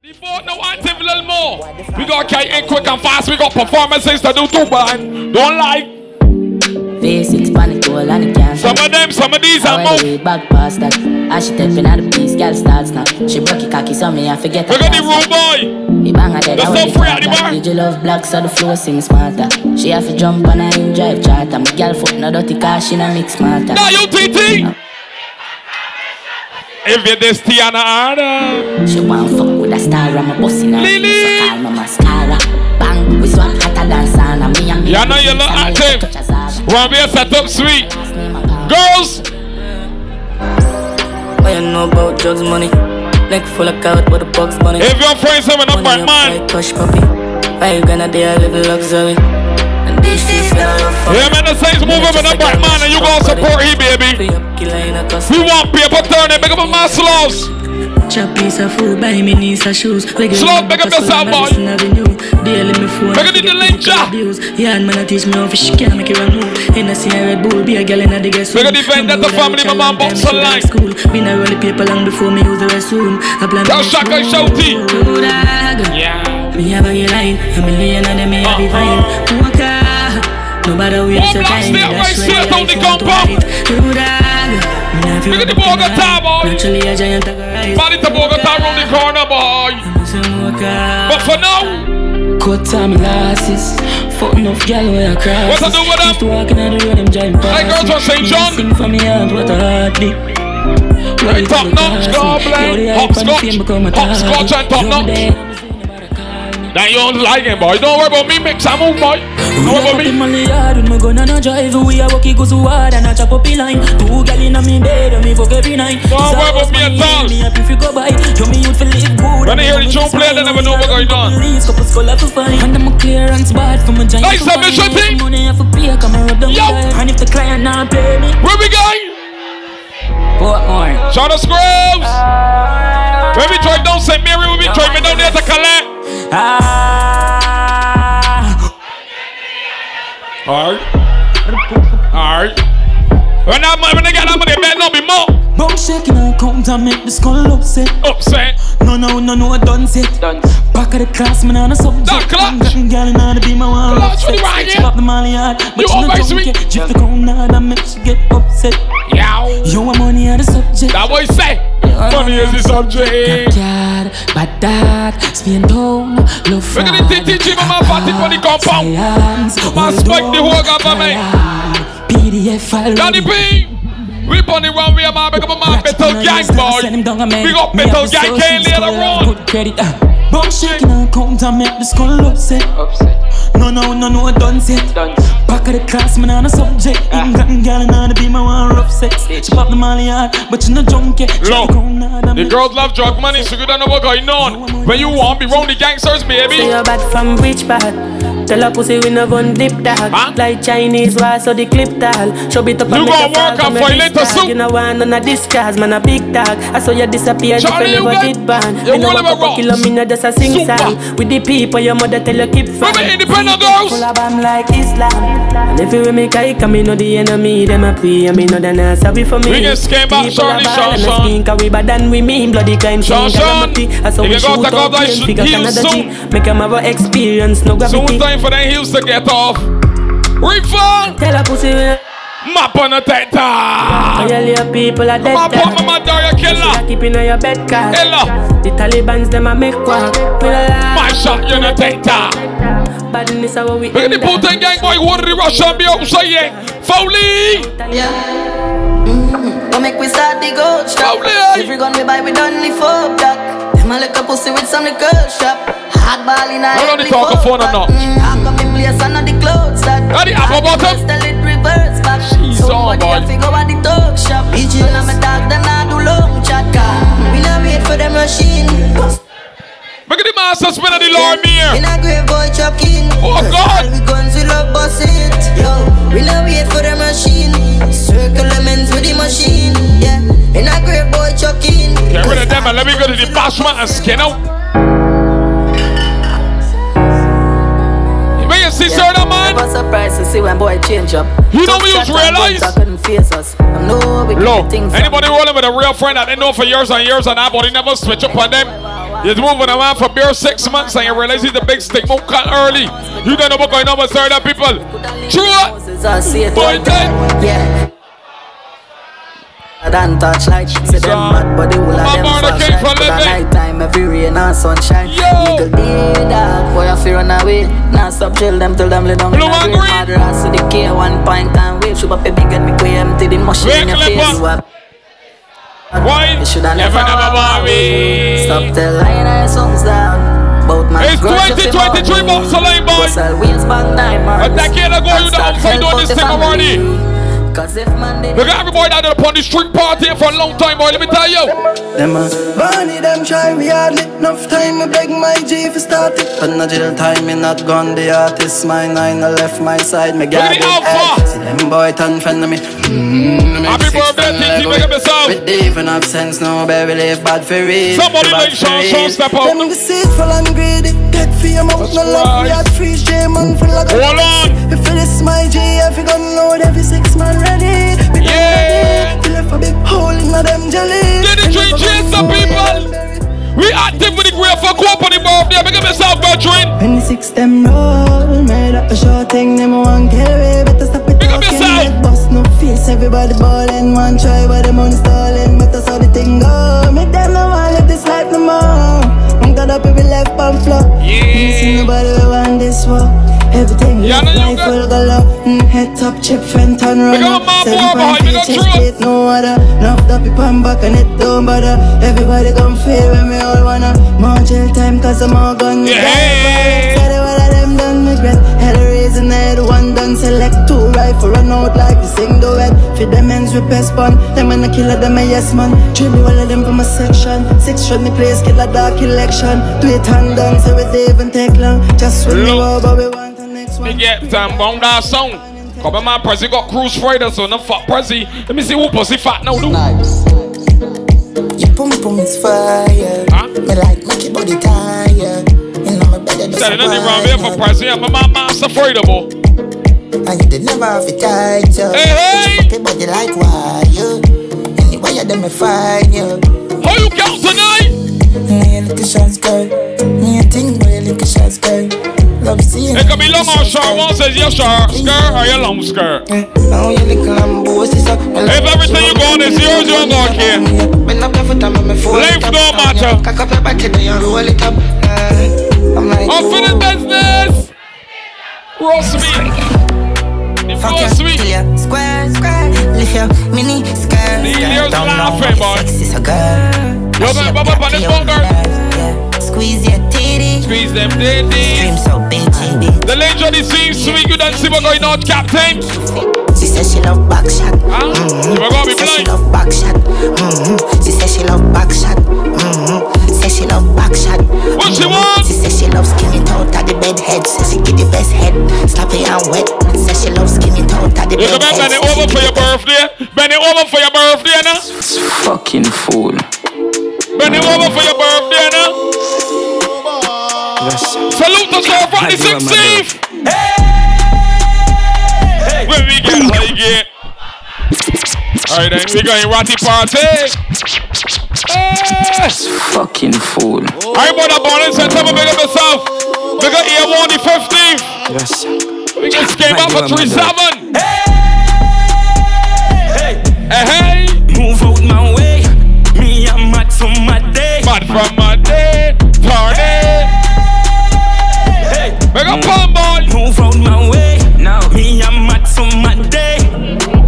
The no active little more. We got get in quick and fast. We got performances to do too, man. Don't lie. V6 panic goal and it can't Some of them, some of these are more. way back past that As she tapping at the piece, girl starts now She broke it cocky, so me I forget Look at the rude boy. He bang her dead, That's I so free at the bar. Did you love black, so the flow sing smarter She have to jump on her in drive charter My girl foot no dirty car, she no mix smarter Now you TT. If you this Tiana Arda. She want fuck with a star, I'm a boss in her Lily. So call my mascara Bang, we swap hotter than sauna Me and me Yeah, I know you look and I active. touch a Zara. Want me to set up sweet. Last name a power. Girls. What you know about drugs, money? Neck full of cow with a box money. If your friends having up Money right up man. like Kush puppy. Five grand a day, I live in luxury. Yeah, man, the saints move up and up right man, and you gonna support he, baby. Free up, killer in a custom. We want paper turning, make up a muscles. Chop piece of food, buy me niece a shoes. Regular Slow, make up yourself, boy. Madison Avenue. Daily me phone. Make it in the link, ja. abuse. Yeah, man, I teach me how to she can't make it wrong move. In a see a Red Bull, be a girl in a the guest Make room. it the event that the family, I my mom box she online. like School. Been a roll the paper long before me use the restroom. I plan Tell my Shaka phone. Shouty. Good dog. Yeah. Me have a girl line, a million of them me have uh-huh. it fine. Walker, nobody wait One so block time. stay right That's straight why on the I phone to compound. right. Good dog. Me have Look at the you up in Bogota, boy. Naturally a giant I go rise. Body to Bogota around the corner, boy. But for now, Cut time glasses, fuck enough gal where I cry. What I do with them? Used to walking on the road, them driving past. Hey, girls me. from St. John. Sing for me heart, what a heartbeat. Hey, top notch, goblin. Hopscotch. Hopscotch and top notch. Now you don't like him, boy. Don't worry about me, mix and move, boy. Don't worry about in me. my yard with my gun and a drive. We a walkie go so hard and a chop up the line. Two gal in a me bed and me fuck every night. Don't worry about me at all. Me happy if you go by. Yo, me youth feel live good. When they hear the tune play, they never know what going on. Couple skull have to find. And I'm a clearance bad for my giant. Nice submission team. Money have to pay, come and rub them Yo. And if the client not pay me, Where we going? Portmore. Shout out Scrubs. When we drive down St. Mary, we be driving down there to collect. Ah. Alright. Alright. When I'm when they get that money, better not be more Bum shaking and count and make the skull upset. upset. No, no, no, no, I done set. Done. Back of the class, man, on a subject. That clutch. Girl, in the be my one. Clutch, what you want here? Chip up the molly yard. But You she no always junkie. sweet. Drift the crown hard and make she get upset. Yow. You want money on the subject. That boy say. Money is the subject. Backyard, bad dad, Spain town, love Look at the TTG, my man, party for the compound. Science, Man, spike the whole government. PDF file. Danny ready. P. We pon the run, we a man, become a man, Betel Gang, boy. We got Betel Gang, can't later on. Good credit. uh. Bum shaking and count and make the skull upset. No, no, no, no, I done set. Back of the class, man, on a subject. Ah. England girl, and on the beam, I want rough sex. She pop the molly hard, but she no junkie. Look, the girls love drug money, so you don't know what going on. When you want, be round the gangsters, Say baby. you're bad from which part? Tell a pussy we no gun dip dog Huh? Like Chinese wall so the clip tall Show it up You and make gonna a fall work from out for a you later, discard. soup. You know one on a discard, man a big dog I saw you disappear Charlie, if you you never get- did ban you Me no roll walk over up a kilo, rocks. me no just a sing Super. song With the people your mother tell you keep from Women independent girls. Full of bam like Islam And if you make a come me know the enemy Them a pray and me know not sorry for me We can scam back, Charlie, a a Sean, skin, Cause we bad than we mean Bloody crime Sean, scene Sean. saw You we shoot take out off that planes, sh- figure soon. G Make them have a experience, no Soon gravity time for them heels to get off. Refund. Tell a pussy we Map on the teta. All your people are dead Map on my Daria Shoulda killer. keep in your bed card Ella. The Taliban's them a make We la My shot, you the teta. Badness is how we Look at the end up. Putin gang boy, what did the Russian be outside here? Foley. Mm-hmm. Don't make we start the gold shop. Lovely. Every gun we buy, we done the four block. Them a lick a pussy with some liquor shop. Hard ball in a Hold on the talk of phone or not? Mm-hmm. How come him place and not the clothes that? Are the apple bottom? Tell it reverse back. She's on, Somebody boy. have to go at the talk shop. None of my dog, them not do long chat. We not wait for them machine. Look at the master spin of the Lord In a grave boy chucking. Oh, God. All we guns we love bust it. Yo, we not wait for the machine. Circle with the machine. Yeah, in a grave boy chucking. Get rid of them and let me go to the bashment and skin out. You make a sister of that man? Never surprised to see when boy change up. You know Tough we shot just and realize- I couldn't face us. I know we Look, anybody rolling with a real friend that they know for years and years and that, but he never switch up on them. He's moving around for bare six months and you realize he's the big stick move cut early. You don't know what's going on with certain people. True. Boy, Yeah. I don't touch like say them mad, but the whole of them mother fuck came right. for But at night time, every rain and sunshine. Nigga dead dog, boy I fear run away. Now stop chill them till them lay down in a grave. Mad ass to the K one point and wave. Shoot up a big and me quay empty the machine in your face. up. You a Why? you shoulda Never, never, never worry. Stop the line and songs down. Bout my It's grudge if you 2023 money. bucks a line, boy. Wheels back diamonds. A decade ago, you Stop outside doing this thing already. Family. Cause if man did Look at everybody out there upon the street party for a long time, boy. Let me tell you. Them a Barney, them try we hardly Enough time, I beg my G for start it But no jail time, me not gone The artist, my nine, I left my side Me at the got alpha. See them boy turn friend of me mm, Happy birthday, TT, make up yourself. With deep and absence, no baby live bad for real Somebody Bad like for Sean, real. Sean, step out. Them deceitful and greedy Get for your mouth, no love We had free J man full of Hold on. If it is my G, every gun load Every six man Me done Yeah. Feel left a big hole in a them jelly Get the Me three never cheers, gonna the go people. We active with the great for company birthday. Make yourself, brethren. When six them roll, made up a short thing, them one carry. Better stop it talking, make bust no face. Everybody ballin', one try, but the money stalling. But that's how the thing go. Make them no want live this life no more. I'm gonna be left on floor. Yeah. Everything Yeah, yeah, no, you life will go low. Mm, head top chip, Fenton run. Up my boy behind, big up True. no other. Enough up it pan back and it don't bother. Everybody come feel when me all wanna. More jail time cause I'm all gone. Yeah, hey. It, all of them done regret. Had a reason, head one done select two rifle run out like the sing duet. For them ends with best bun. Them and the killer, them a yes man. Dribble all of them from a section. Six shot me place, kill a dark election. Do it hand done, so it even take long. Just when we Look. over, we want the Me get time bound that song. Come on, my Prezi got Cruise Friday, so no fuck Prezi. Let me see who pussy fat now, do. Your pum pum is fire. Huh? Me like make your body tired. You know my better Said nothing wrong here for Prezi. I'm a man, master Friday. And you did never have tight, yo. Hey, hey. Your body like wire. Anyway, you them me fine, yo. How you count tonight? Me a little shots, girl. Me a thing, seeing It could be long or short. One says yes, short skirt or your long skirt. Eh, now you little lambo, sister. If everything you got is yours, you don't go care. Bend your foot and make me fall. Length don't matter. Cock up your body, then you roll it up. I'm Unfinished business. Roast me. Roast me. Square, square. Lift your mini skirt. The skirt ears down low, laughing, boy. Girl. Yo, man, your bubble on up bunker. nerve, yeah. Squeeze your titty. Squeeze them titties. Dream so bitchy. The lady on the scene, sweet. You don't see what going on, Captain. She says she love back shot. Huh? You are gonna be Say she love back shot. Mm-hmm. She says she love back shot. Mm-hmm. Say she love back shot. What she Mhm. want? She says she loves skinny toe at the bed head. Says she get the best head. Slap it and wet. Says she loves skinny toe at the You bed can head. bend it Says over for your birthday. Bend it over for your birthday, now. Fucking fool. Bend it over for your birthday, now. Salute to Sir Friday 16th. When we get high get. Alright then, we going ratty party. Hey. Fucking fool. I bought a born in September, big up yourself. We got here on the 15th. We just came up for 3 7. Hey, hey. Move out my way. Me, I'm mad from my day. From my day. Party. Hey, Big up mm. Palm Boy. move out my way. Now, me, I'm mad from my day.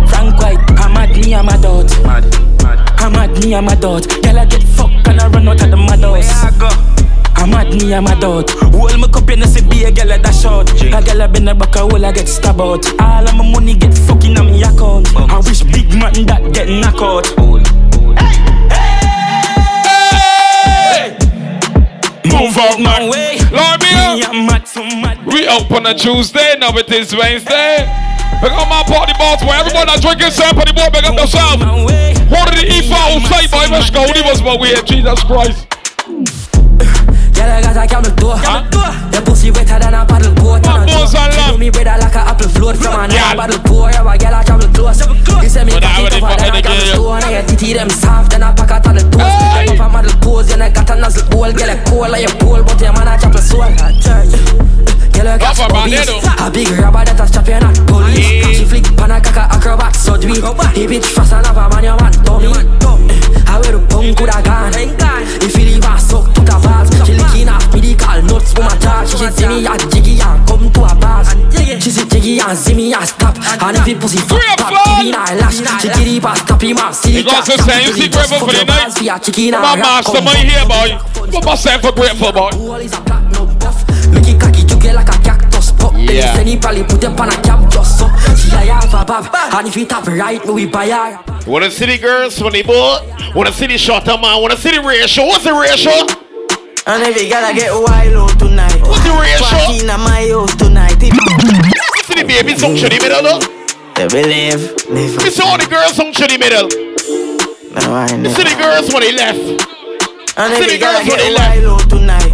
Frank White, I'm mad, me, I'm mad out. Mad, mad. I'm mad, me, I'm mad out. Girl, I get fucked and I run out of the mad house. I'm mad, me, I'm a out. Hold my cup, you know, see, be a girl at that shot. A girl, I been a back, a hole, I get stabbed out. All of my money get fucking on me account. I wish big man that get knocked out. Move out my way. Lord, me Me, up. I'm mad from. We open on Tuesday, now it is Wednesday. Big up my party boss, boy. Everybody that's drinking party boy, big up yourself. What did the E for outside, boy? Let's go. He was my way, Jesus Christ. Girl, I got a camel toe. Huh? Your pussy wetter than a paddle boat. And a are She do me better like a apple float. From a yeah. paddle pour. Yeah, a girl a travel close. He said me I cocky tougher than a gravel stone. And your titty them soft, then I pack out all the toes. Hey. Like up a model pose, and I got a nozzle hole. Get a coal like a pole, but your man a chop a soul. Girl, you got Up a. A big rubber that a strap you not police. She flick pan a caca acrobat surgery. He bitch fast and have a man, your man dummy. She see jiggy and come to a bars. She see jiggy and see me and stop. And if it pussy fuck Great up, give me a lash. She kitty pass, tap him off. See You got to say, you see grateful for the night. Come on, master, man, here, boy. Put myself for grateful, boy. Make it cocky, you get like a cactus pop. Then Yeah. he send probably put them on a cap just so. She a have a bab, and if it tap right, we buy her. Wanna see the girls from the boat? Wanna see the shorter man? Wanna see the ratio? What's the ratio? And if you gotta get wild out tonight, What's the ratio? in my house tonight. See the baby function in the middle, though? you believe, see all the girls function in the middle. No, I know. See the girls when they left. And See if the you gotta girls when they get left. wild out tonight,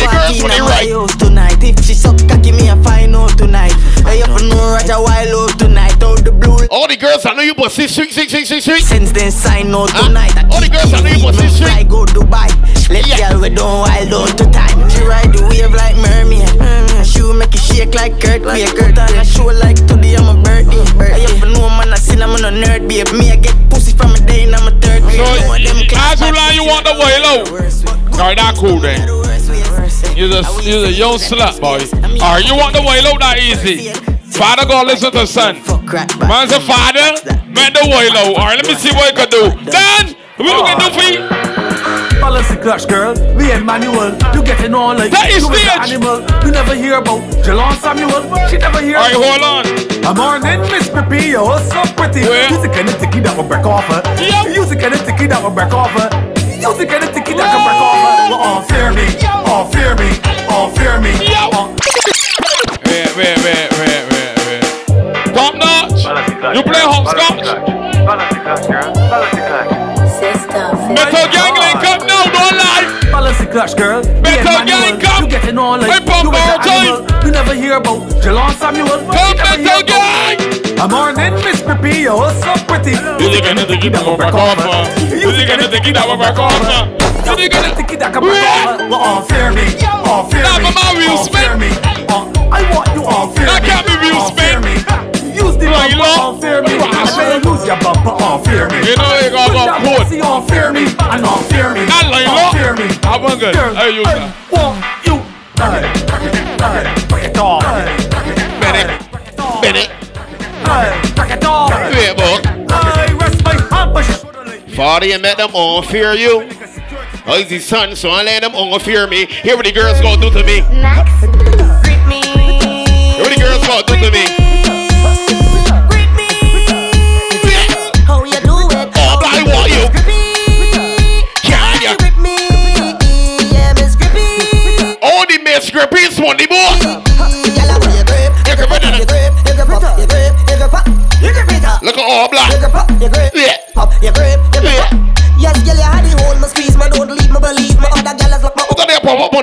the girls party when in my right. house tonight. If she suck cocky, me a find out tonight. I have to know Roger wild tonight. Out the blue. All the girls, I know you but six, six, six, six, six, six. Since then sign out tonight. I All the keep girls are me doing weak, position. Fly go Dubai. Let Yeah. girl we don't wild out to time. She ride the wave like mermaid. Mm, She make it shake like Kurt. Like Kurt on a show like today I'm a birthday. I have to know man I seen I'm on a nerd babe. Me I get pussy from a day and I'm a third grade. So, Know them as you lie, you want the way low. Alright, that cool then. You're a, you're a young slut, boy. Alright, you want the way low that easy. Father go listen to son. Man's a father, man the way low. Alright, let me see what you can do. Dan, what you can do for you? The clutch, girl. We ain't manual. You getting on like That is you an animal. You never hear about Jalon Samuel. She never hear. Alright, hold on. I'm morning, Miss Pippi, you're so pretty. Where? Music and the ticky that will break off her. Yep. Music and the ticky that will break off her. Music and the ticky that will break off oh, fear me, oh, fear me, oh, fear me. Yep. Oh. Wait, wait, wait, wait, wait, wait. Top notch. You play hopscotch. Metal gang link up now, don't lie. Balance the clutch, girl. We Better ain't gang, come. You getting on like you is all an animal. You never hear about Jalon Samuel. Come, You never hear metal gang. I'm morning, Miss Pippi, you're so pretty. Music and the ticky that will break off. Music and the ticky that will break off. Music and the Ticky that can break off her. Well, oh, fear me, oh, fear Nah, me, but my Smith. fear me. Oh, I want you, oh, fear That me. can't be fear me. Use the bumper, oh, fear me. I better use your bumper, oh, fear me. You know you gotta Put go good. pussy, oh, fear me. And oh, fear me. Not like, oh, fear me. One good. I sir. want you Father, you met them all fear you. Oh, he's his son, so I let them all fear me. Hear what the girls gonna do to me. Max, grip me. Hear what the girls gonna do to me. Grip me. How you do it? Oh, but I want you. Can ya? Grip me. Yeah, Miss Grippy. All oh, the miss grippies want the boy. Gyal, I want you grip.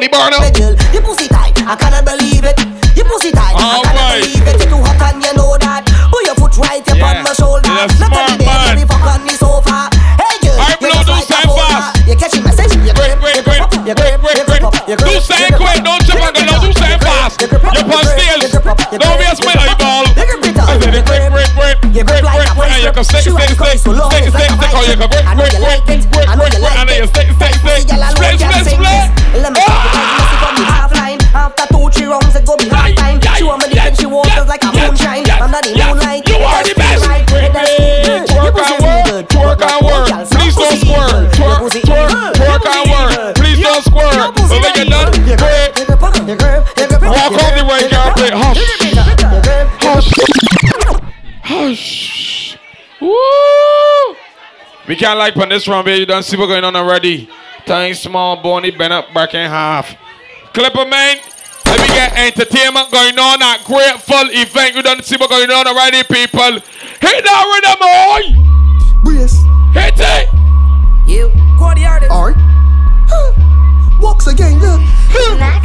That pop up on the bar now. me, girl. Your pussy tight, I cannot believe it. Your pussy tight, I cannot Alright. believe it. You too hot and you know that. Put your foot right Yeah. on my shoulder. You're Not every day, man. me fuck on the sofa. Hey, girl, you blow, do like a something fast. You catch the message? You Quick, grip, quick, you grip you grip, you grip you grip, Do you grip quick. Don't you jump on grip the low. Do you grip, fast. you grip on you grip, stage. you grip you Don't grip, be a you smell grip eyeball. You grip it up, I said you it quick, grip. quick. You grip like a. And you can stick, grip. stick, stick. it so long, Stick, stick, stick. Oh, you can grip. quick, can't like on this round, baby. You don't see what's going on already. Tiny, small, bony, bent up, back in half. Clipper, man. Let me get entertainment going on at grateful event. You don't see what's going on already, people. Hit that rhythm, boy. Brace. Hit it. You, go the artist. Alright. Walks again, look.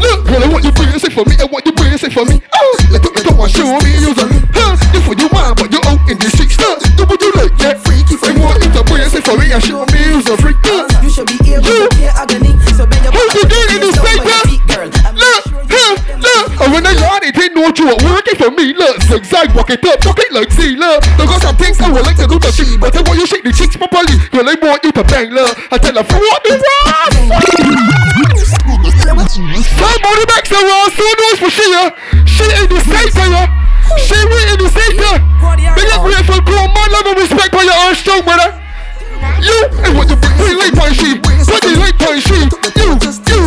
Look, girl, I want you to for me, I want you to for me. Oh, let up, let up, show me you for me. Huh, for you want, but you're out in the streets, huh? Do what you like, yeah. Freaky, freaky. You want you to say for me, I show me you's a freak. You should be able to hear agony. So bend your body. you me in this feet girl? Look, huh, look. And when I learned it, oh, didn't know you were working for me. Look, zigzag, walk it up, talk it like Z, look. There got some things I would like to do to she, but I want you shake the cheeks properly. Girl, I want you to bang, look. I tell her, what the world? Somebody makes a wrong so noise for she, yeah. She in the center, yeah. She we in the center. Big up grateful, grown man, love and respect for your own strong brother. You, and what you bring, we like my she. What you like my she. You, you,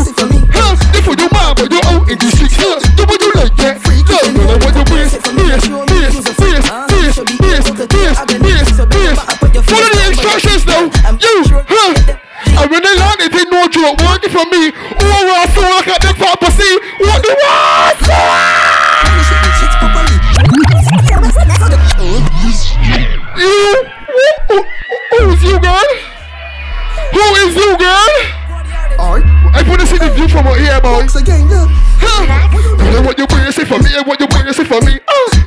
huh? If you mad, but you're out in the streets, huh? Do what you like, yeah. Love, brother, what you bring, yes, yes, yes, yes, yes, yes, yes. Follow the instructions now. You, huh? And when they land joke. Working for me. Oh, I saw like a big fat pussy. What the You? Who, who is you, girl? Who is you, girl? I put this in the view from out here, boy. Again, yeah. Huh? Girl, what you bring say for me, and what you bring say for me. Uh.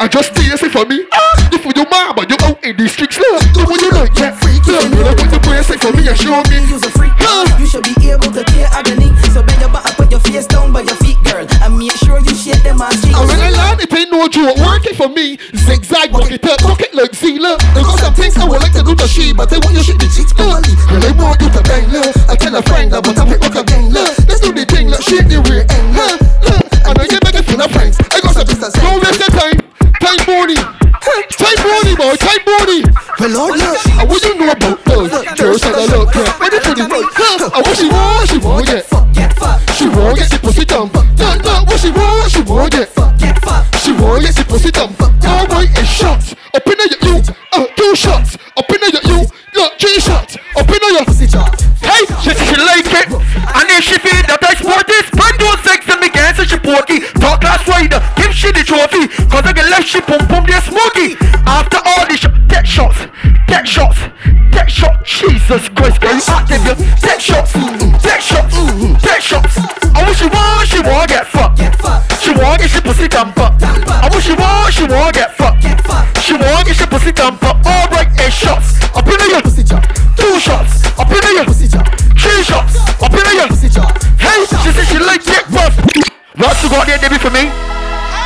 I just stay say for me. Uh. If you mama, you out in the streets, look. Do what you like, yeah. Look, what you bring say for me, and show me. You's a freak, Huh? you should be able to hear agony. So bend your back, put your face down by your feet, girl. And make sure you shake them ass cheeks. And when I land, it ain't no joke. Working for me. Zigzag, walk it up, walk it like Zila. There got some things I would like to do to she, but they want you shake the cheeks properly. Girl, I want you to bang, look. I tell a friend that, but Chipon.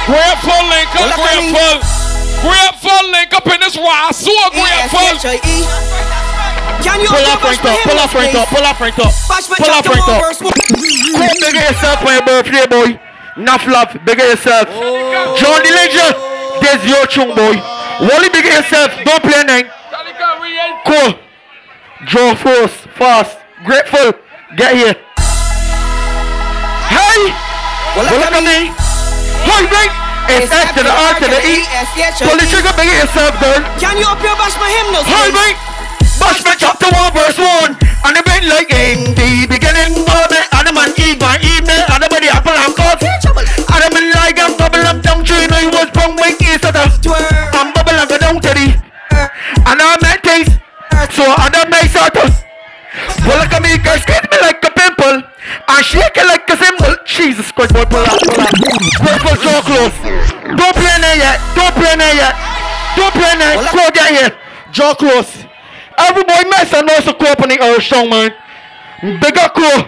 Grateful link up, grateful. Grateful link up in this war. So grateful. Can you Pull up, Frank up, pull up, Frank up, pull up, Frank up. Pull up, Frank up. Go big yourself for your birthday, boy. Enough love, big yourself. John the Legend, there's your tune, boy. Wally, big yourself, don't play nine. Cool. Draw force, fast, grateful. Get here. Hey! Well, look Hey, mate. It's F to the R to the E. Pull the trigger, big yourself, girl. Can you up here bash my hymnals? Hey, mate. Bash me chapter 1 verse 1 And the been like in the beginning moment and Eve and Eve met Adam and the apple and cut and like and bubble up down tree No he was sprung when he said that And bubble and go down to the And I met things So Adam makes out of Well at me girl squeeze me like a pimple And shake it like a cymbal Jesus Christ boy pull up pull up Purple so close Don't play there yet Don't play there yet Don't play there Go get here Jaw close Every boy mess and to go up on the earth strong man. Bigger crew.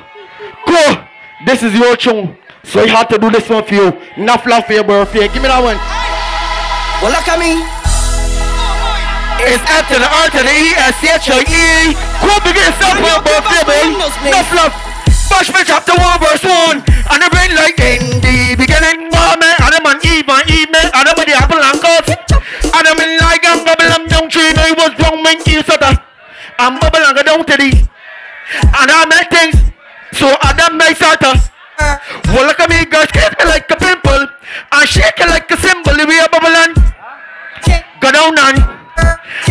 Crew. This is your tune. So you had to do this one for you. Enough love for your birthday. Give me that one. Well, look at me. It's F to the R to the E S H I E. Go big yourself for your birthday. Enough love. Me chapter 1 verse 1 And the brain like in the beginning Adam and Eve and Eve met Adam and the apple and Adam and like and bubble and down tree Now he was wrong when he said that. And bubble and go down to the And I met things So Adam makes out us. Well look at me girl Squeeze me like a pimple. And shake it like a cymbal We are bubble and Go down and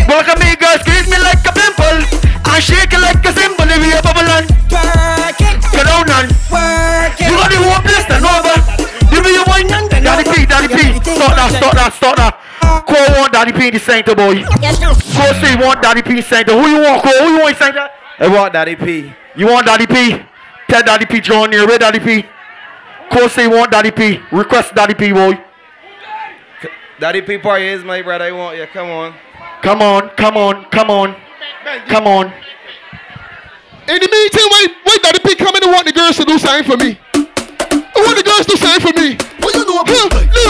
Well look me girl Squeeze me like a pimple. And shake it like a cymbal We are bubble and that, stop that, stop that Cole want Daddy P in the center boy Cole say you want Daddy P in the center Who you want Cole? Who you want in center? I want Daddy P. You want Daddy P? Tell Daddy P join here. Where Daddy P? Cole say you want Daddy P. Request Daddy P boy. Daddy P party is my brother. I want you. Come on. Come on, come on, come on. Come on. In the meantime, wait, wait, Daddy P coming and want the girls to do something for me. I want the girls to sign for me. What you know about? Huh,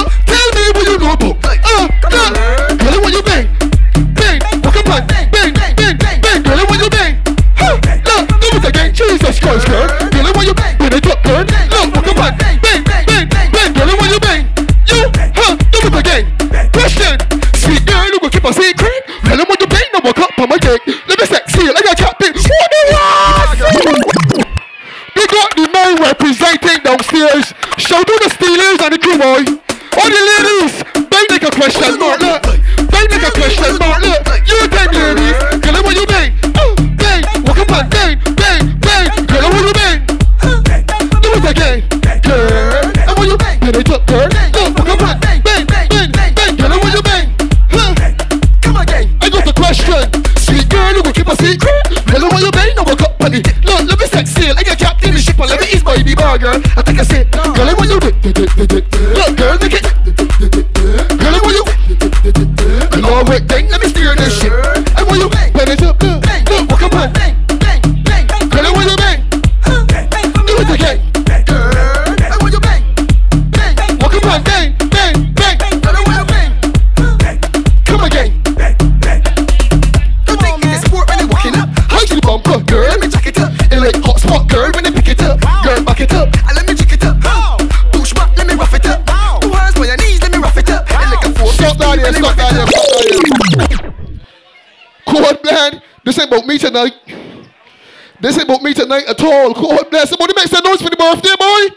This ain't about me tonight at all. Cold bless. Somebody make some noise for the birthday boy.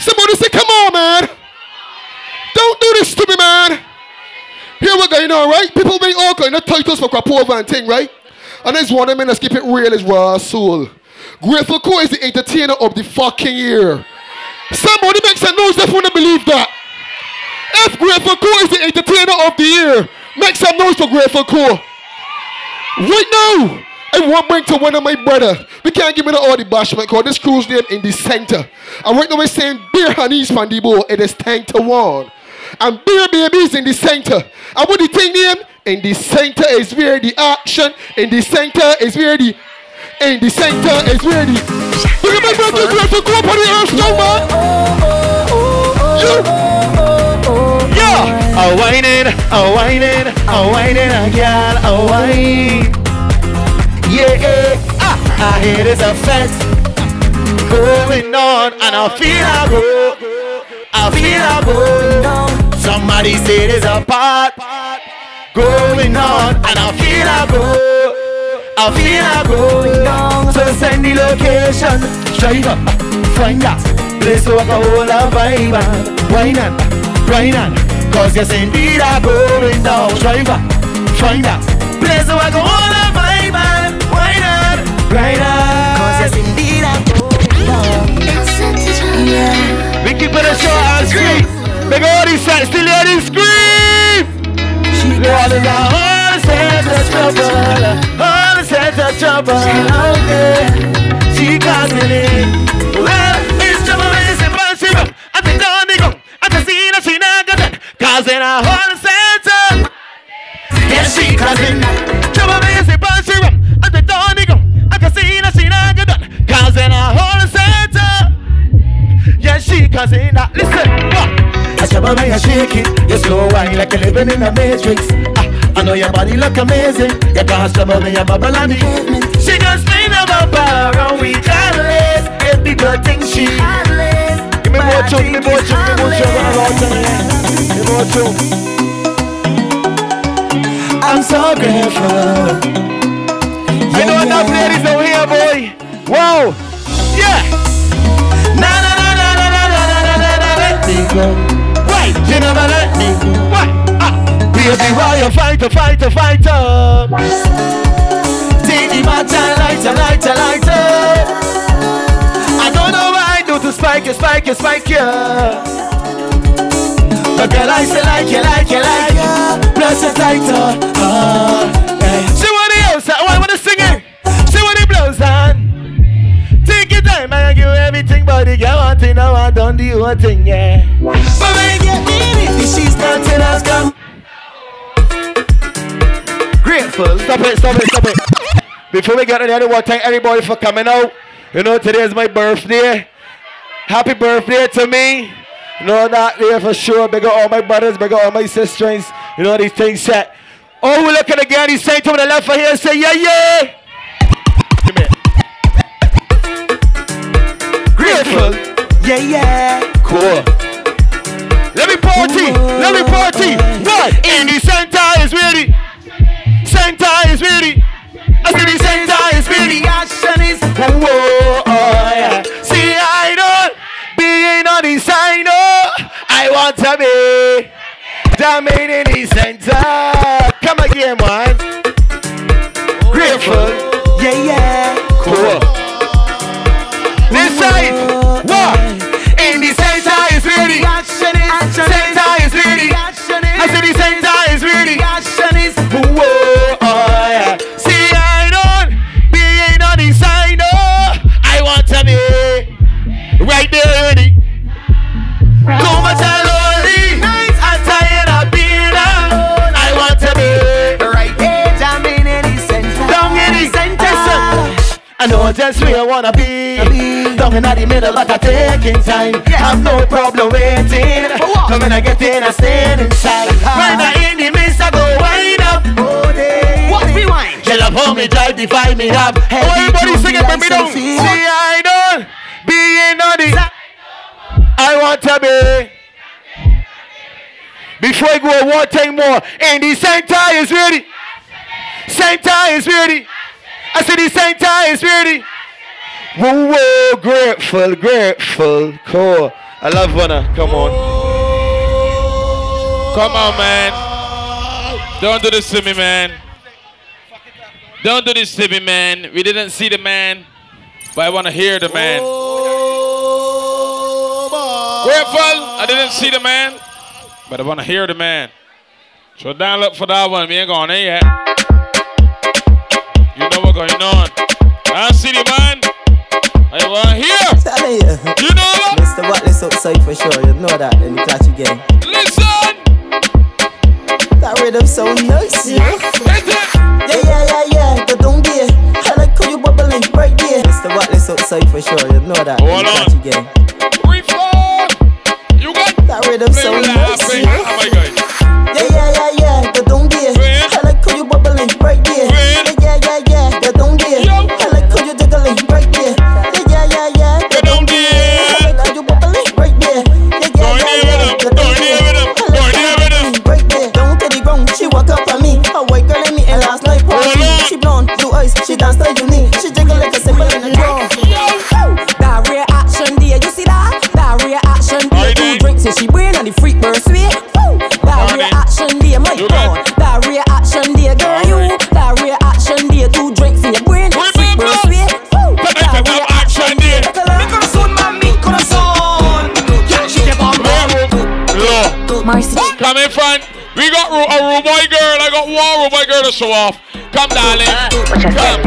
Somebody say, come on, man. Don't do this to me, man. Here we're going on, right? People make all kind of titles for Krapova and thing, right? And there's one of them that's keep it real as raw soul. Grateful Co is the entertainer of the fucking year. Somebody make some noise if you wanna believe that. If Grateful Co is the entertainer of the year, make some noise for Grateful Co. Right now, I want bring to one of my brother. We can't give me the all the bashment cause this crew's name in the center. And right now we're saying beer honeys from the bowl. It is time to one. And beer babies in the center. And what the thing name? In the center is where the action. In the center is where the in the center is where the Look at my brother Grateful Co up on the earth now, man. You Yeah. A whining, a whining, a whining, a girl, a whine. Yeah, ah, I hear there's a fest going on, and I feel I go, I feel I go. Somebody say there's a part going on, and I feel I go. I feel I go. So send the location, driver, find that place can hold a vibe and wine and grind and Cause yes indeed I going down Driver, find that place can hold a vibe yeah. We keep it a short and sweet. Make all these sets till let it scream. She got it now. All the sets are trouble. All the sets of trouble. She Out there. She got me. Well, trouble. It's a bunch of I think I'm going. I can see that she not got. Cause in a whole center. Yeah, she got it. Trouble is a bunch of I think I'm going. I can see that she not got. Cause in a whole Yes, she causing that Listen, what? I trouble when you shake it You slow wine like you're living in a matrix. Ah, I know your body look amazing. You cause trouble when you bubble on the pavement She gon' spin about bar and we careless. The good thing she Give me more tune, give me more tune, give me more tune Run around tonight Give me more tune I'm so grateful. I know enough ladies out here, boy. Wow. Yeah go. Why you never let me go. Why ah Baby why you fight to fight to fight up? Take the matter lighter lighter lighter I don't know what I do to spike you spike you spike you. But girl I say like you like you like you. Plus you tighter. Uh, yeah. The girl want to know I done the whole thing, yeah. But when you get in it, she's nothing else come. Grateful. Stop it, stop it, stop it. Before we get the other one, thank everybody for coming out. You know, today is my birthday. Happy birthday to me. You know that there for sure. Big up all my brothers, big up all my sisters. You know these things set. Oh, we look at again. He's saying to me the left of here, say yeah, yeah. Grateful. Yeah, yeah. Cool. Let me party. Let me party. What? In the center is ready. Center is ready. I said the center is ready. Action is Whoa, whoa, oh, yeah. See, I don't being on the sign. Oh, I want to be dominating in the center. Come again, man. Grateful. I know just where I wanna be. Down in the middle, but I'm taking time. Have no problem waiting. Come when I get in, I stand inside. When I in the midst, I go wind up. What we wine? Tell up how me drive, divide me up. Oh, everybody sing it, bring me down. See, I don't being on the. I want to be. Before I go, one thing more. And the center is ready. Center is ready. I said the center is ready. Whoa, whoa, grateful, grateful, cool. I love Vanna. Come on. Come on, man. Don't do this to me, man. Don't do this to me, man. We didn't see the man, but I want to hear the man. Grateful, I didn't see the man, but I want to hear the man. So down look for that one. We ain't going there yet. Know what's going on. I see the man. I want hear. Tell you. You know what? Mr. Watley's outside for sure. You know that. You catch again. Listen. That rhythm so nice. Yeah, yeah, yeah, yeah. yeah. But don't be. I like how you bubbling right there. Mr. Watley's outside for sure. You know that. Hold then you on. catch again. Reform. You got That rhythm so nice. happy. Yeah, my God. yeah, show off. Come, darling. Come.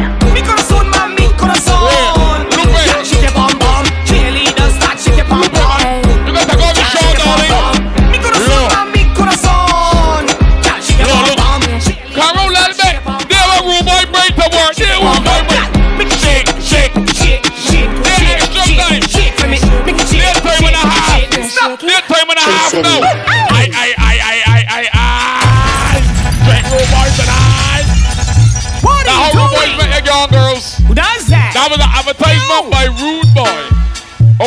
Rude boys doing? make your young girls? Who does that? That was an advertisement by Rude Boy.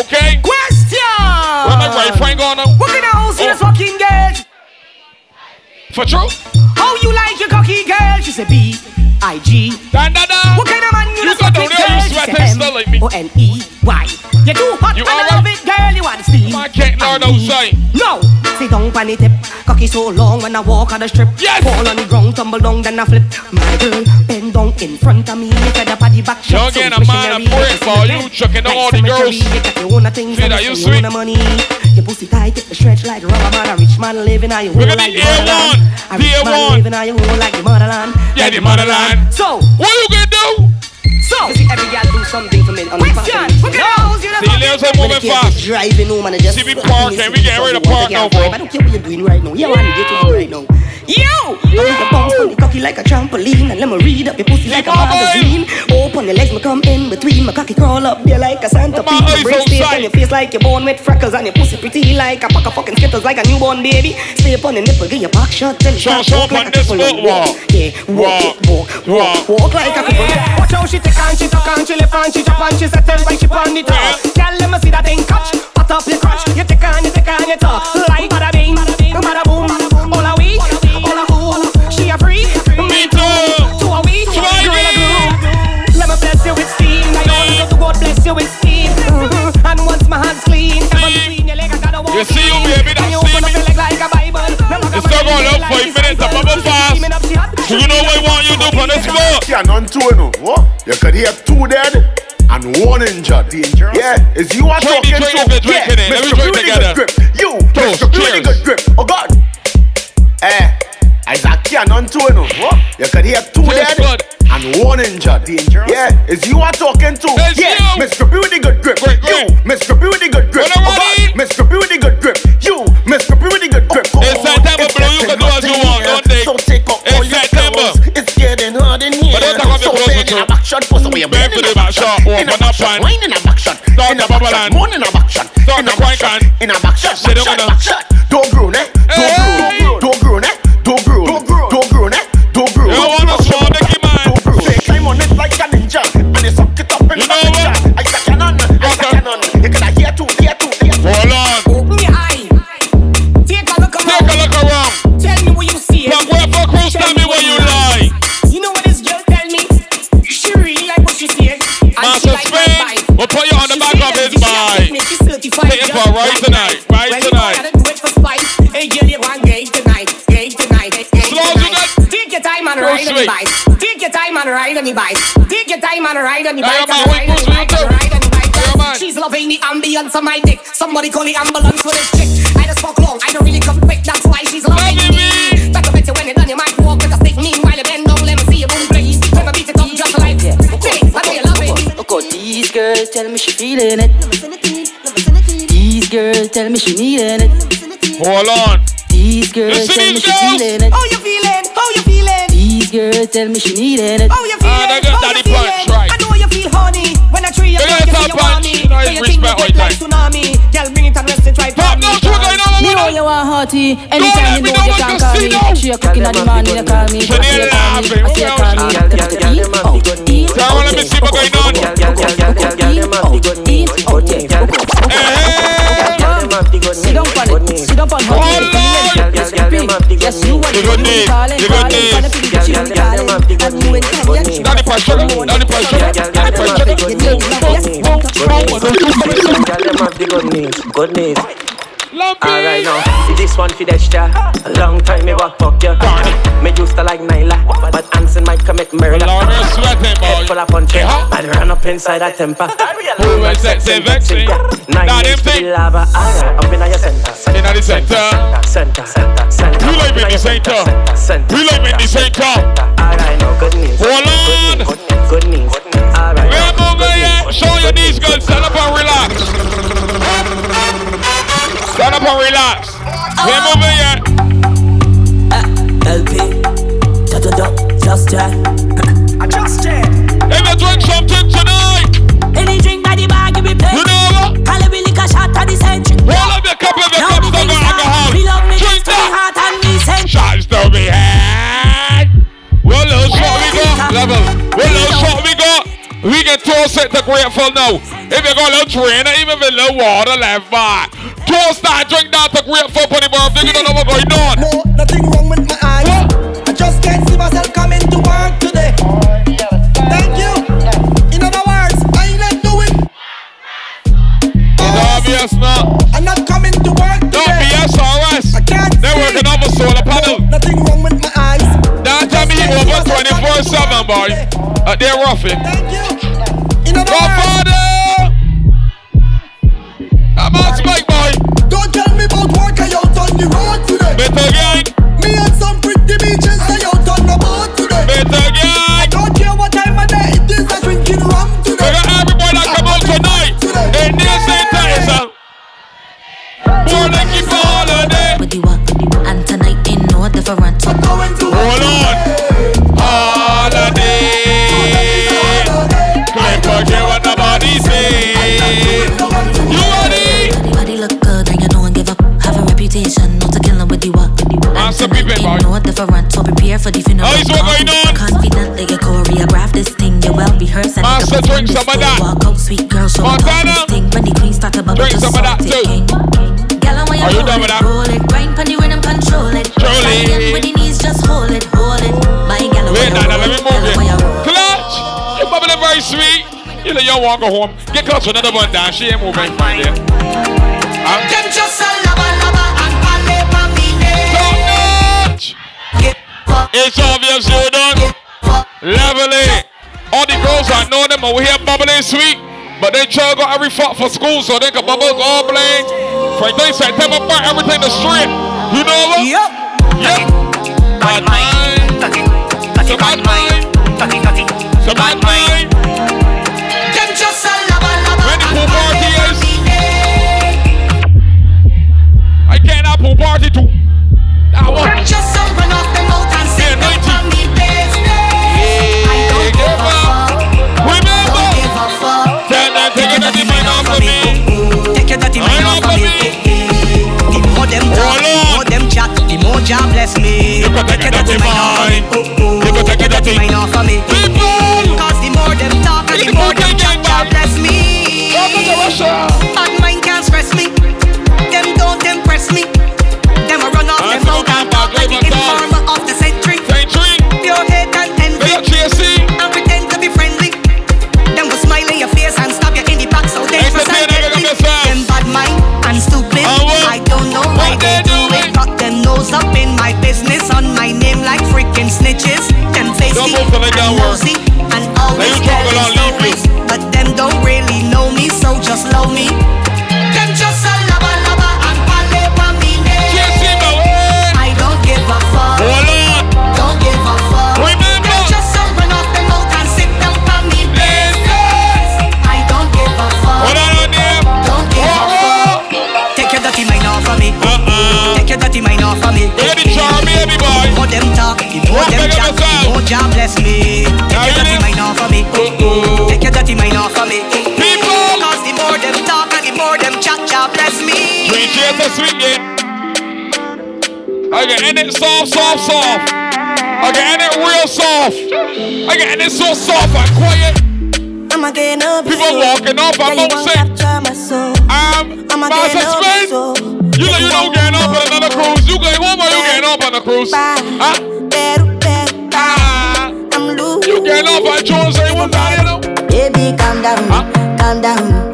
Okay? Question. Where my right friend going now? What kind of house you Oh. just fucking girl? For true? How you like your cocky girl? She said B I G. Da, da, da. What kind of man you, You just got fucking down there, you She sweat said and M like me. O N E Y. You too hot You and I love it, girl. You want to steam? My cat learn outside. Mm. No, sit down on the tip. Cocky so long when I walk on the strip. Yes. Fall on the ground, tumble down, then I flip. My girl, bend down in front of me. Up at the back. You're shot, so getting a man a break for you chucking Like all the girls. You got your own things you spend your own money. Your pussy tight, it stretch like rubber man. A rich man living on your gonna like the motherland. A1, A rich man living on your home like the motherland. Yeah, the motherland. So, What you gonna do? So. See every girl do something for me on the Question. What kind of house you See, Leo's like moving fast. Driving home and I just See, we parking, we getting ready to park now, bro. I don't care what you're doing right now. Yeah, I want to get to you right now. You! The bounce on the cocky like a trampoline And let me read up your pussy like a magazine Open your legs, me come in between My cocky crawl up there like a centipede My breast tape on your face like you're born with freckles And your pussy pretty like a pack of fucking skittles Like a newborn baby Stay up on the nipple, get your back shot Tell me stop, walk like a couple of walk Yeah, walk it, walk, walk, walk like a couple Watch how she take and she tuck and she left and she drop and she settle when she on the top. Girl, let me see that thing catch. Pat up your crotch. You take and you take and you talk. Like bada bing, bada boom. All a we, all a who. She a free, me too. Two a we, girl a groom. Let me bless you with steam. I know the God bless you with steam. And once my hands clean, come on between your leg, I gotta walk. You see you, baby, five minutes, a bubble fast. You know what I want you to do for this floor? Yeah, none two, you know. What? You could hear two dead and one injured. Yeah, is you are Drink talking to? it, drink yeah, it in. Let me Mr. drink Beauty together. Good grip. You, Toast, Mr. Beauty cheers. Good grip. Oh God. Eh, Isaac Cannon two, you know. What? You could hear two Cheers, dead bud. and one injured. Yeah, is you are talking to? It's yeah, you. Mr. Beauty Good grip. Great, You. Mr. Beauty Good grip. Oh God. Mr. Beauty Good grip. Don't talk about so the clothes, bend in a back shot, away your Bend bend in a back back shot, open a up back and- wine in a back shot. In the a back bubble shot, and- moan in a back shot. In the a back crank shot. and- In a back shot, back down shot, back shot. Don't groan, eh? Don't groan, Hold on. These girls Listen tell me these she girls. feeling it. How you feeling? How you feeling? These girls tell me she needing it. How you Ah, feeling? they got How daddy you feeling? punch, right. I know you feel honey when I tree you They got you top see you punch. want me. You know, Say it's you think respect you all the like time. tsunami. Girl, bring it and rest it right Pop, for no me. sugar, you know what Me we know want? you want hearty. Don't let Anytime me you know know you what can you call see me. now. She a cooking at the morning, you call me. She need I laughing. say you Who call else? me. Eat out, eat Girl, let me see what's going on. Eat out, eat out, yeah. Hey. Sit down on it. Sit down on her. Hold on. Yes, repeat. Yes, you want The it. good You news. calling, The good calling, news. calling for the bitch, you calling. And you ain't coming yet. Down the pressure. Down the pressure. Down the pressure. You need love, yes. Good news. Lumpy. Alright now, this one for Destra. A long time me walk fuck you. Me used to like Nyla, but Anson might commit murder. Lord, you're sweating, Head full boy. of punch, Yeah. I'd run up inside a temper. Who will sex and vexing? Nine years for the lava, alright, up in your center. In the center. Center, center, center. We live up in the your center. Center. We live in the center. Alright, now good news. Hold on. Good news. Good news. Alright. We are now, moving good here. news. Show you these news. girls. Stand up and relax. Stand up and relax. We are moving here. LP, da da da, just that. I just that. If you drink something tonight, Any drink by the bag, you be paid. you know what? Call it liquor shot at the century. Roll up your cup if your Now cup's the not got things alcohol. We love me Drink to be that. hot and me sent. Shots to be had. Well, little shot we got. Level. Well, little shot we got. We can toast it to grateful now. If you got a little train, even with a little water left by. Toast that, drink that to grateful for the birthday. You don't know what's going on. No, nothing wrong with my eyes. I just can't see myself coming to work today. Thank you. In other words, I ain't not doing. It's obvious now. I'm not coming to work today. Don't be SRS. I can't They're working on the solar panel. No, nothing wrong with my eyes. That time he over 24 7, boy. Uh, they're roughing. Thank you. In other Go words, father! I'm on spike. Don't tell me about work. I out on the road today. Better gang. Me and some pretty bitches. I out on the boat today. Better gang. Don't care what time of day it is. I drinking rum We today. got everybody that come out tonight. In this center is a Born to keep a holiday. With the walk, and tonight ain't no different. Careful if you know. How is what oh, going on? Confident that you choreograph this thing. You well rehearsed. and Master, you drink perform some of this that. full Walk out, sweet girl, show me Montana. this thing. When the queen start to bubble, Drink just some of that it, too. king. Girl, I want you Are you roll done it, with that? roll it. Grind pon the rhythm, control it. Control it. Slide in with the knees, just hold it, hold it. My girl, I Wait, want now, you now, let me move Girl, I want you it. Clutch! You bubbling very sweet. You know you want to go home. Get close to another one down. She ain't moving. Fine, yeah. Huh? Them just a It's obvious you done. Lovely. All the girls I know them over here bubbling sweet. But they try to go every fuck for school so they can bubble go bling. Frank they said them apart everything the street. You know what? Yep. Yep. Bad mind. So bad mind. So bad mind. Them just a lava lava When the pool party is. I can't pool party too. That one. Just bless me. You can get that in my. Real soft. I can end it so soft and quiet. I'm again up. People walking up, I'm outside. Um, I'm Master Spin. You know you don't get up on another cruise. You going home or you getting up on a cruise? Huh? Ah. You getting up on Jones ain't one time, you know? Baby, calm down, calm down.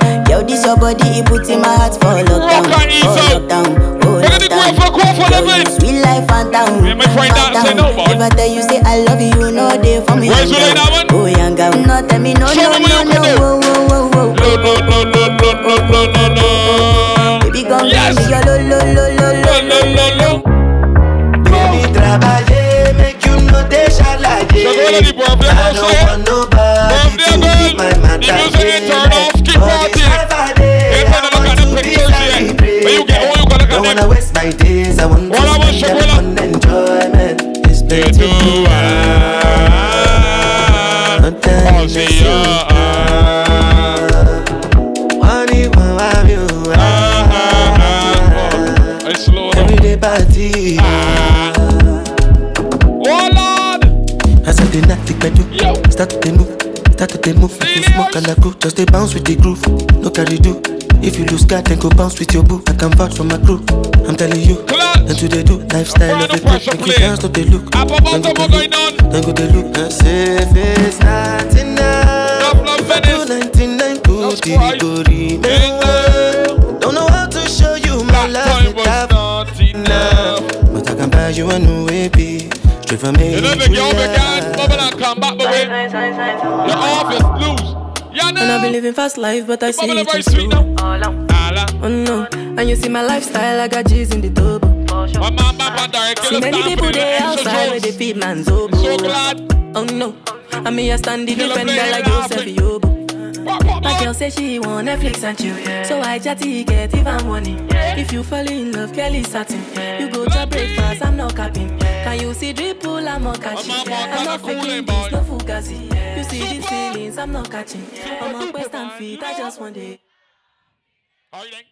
Yo, this your body, it puts in my heart for lockdown, for lockdown, oh lockdown. Yo, sweet life, phantom, phantom. If I tell you say I love you, you know they for me. Where's young you lay girl. that Oh, young girl, no tell me no, Show no, me what no, you can no, do. whoa, whoa, whoa, whoa. No, no, no, no, no, no, no, no, no. Baby, come yes. give me your lo, lo, lo, lo, lo, lo, lo, lo. Baby, trabalhei, make you no deixa lá de I don't want nobody to be my man Don't wanna waste my days, I want to spend them on enjoyment It's plenty. Not time to Money, one love you Everyday party. Oh Lord. I said the night bedu Start to move, start to the move If you smoke and I go, just stay bounce with the groove No carry do. If you lose God, then go bounce with your boo. I can vouch for my crew, I'm telling you. And to they do, lifestyle of the group. Make you dance, don't they look. Then go they look, then go they look. And say if it's not enough. If I do 99 good, did it go remember Don't know how to show you my love. without enough. But I can buy you a new AP Straight from me You know the girl began bubble and come back the way. Your office loose. Yeah, And I've been living fast life, but I see it very sweet now. Oh no, and you see my lifestyle, I got G's in the turbo. My mom, my mother, I See many people for the they outside where shows. they feed man's oboe. So glad. Oh no, I mean I stand the Kill defender like Joseph. Yobo. My girl say she want Netflix and chill, so I chatty get even money. If you fall in love, Kelly satin. You go to breakfast, I'm not capping. Can you see dripple, I'm not catching. I'm not faking this, no fugazi. You see these feelings, I'm not catching. I'm on quest and feet, I just want it. How you think?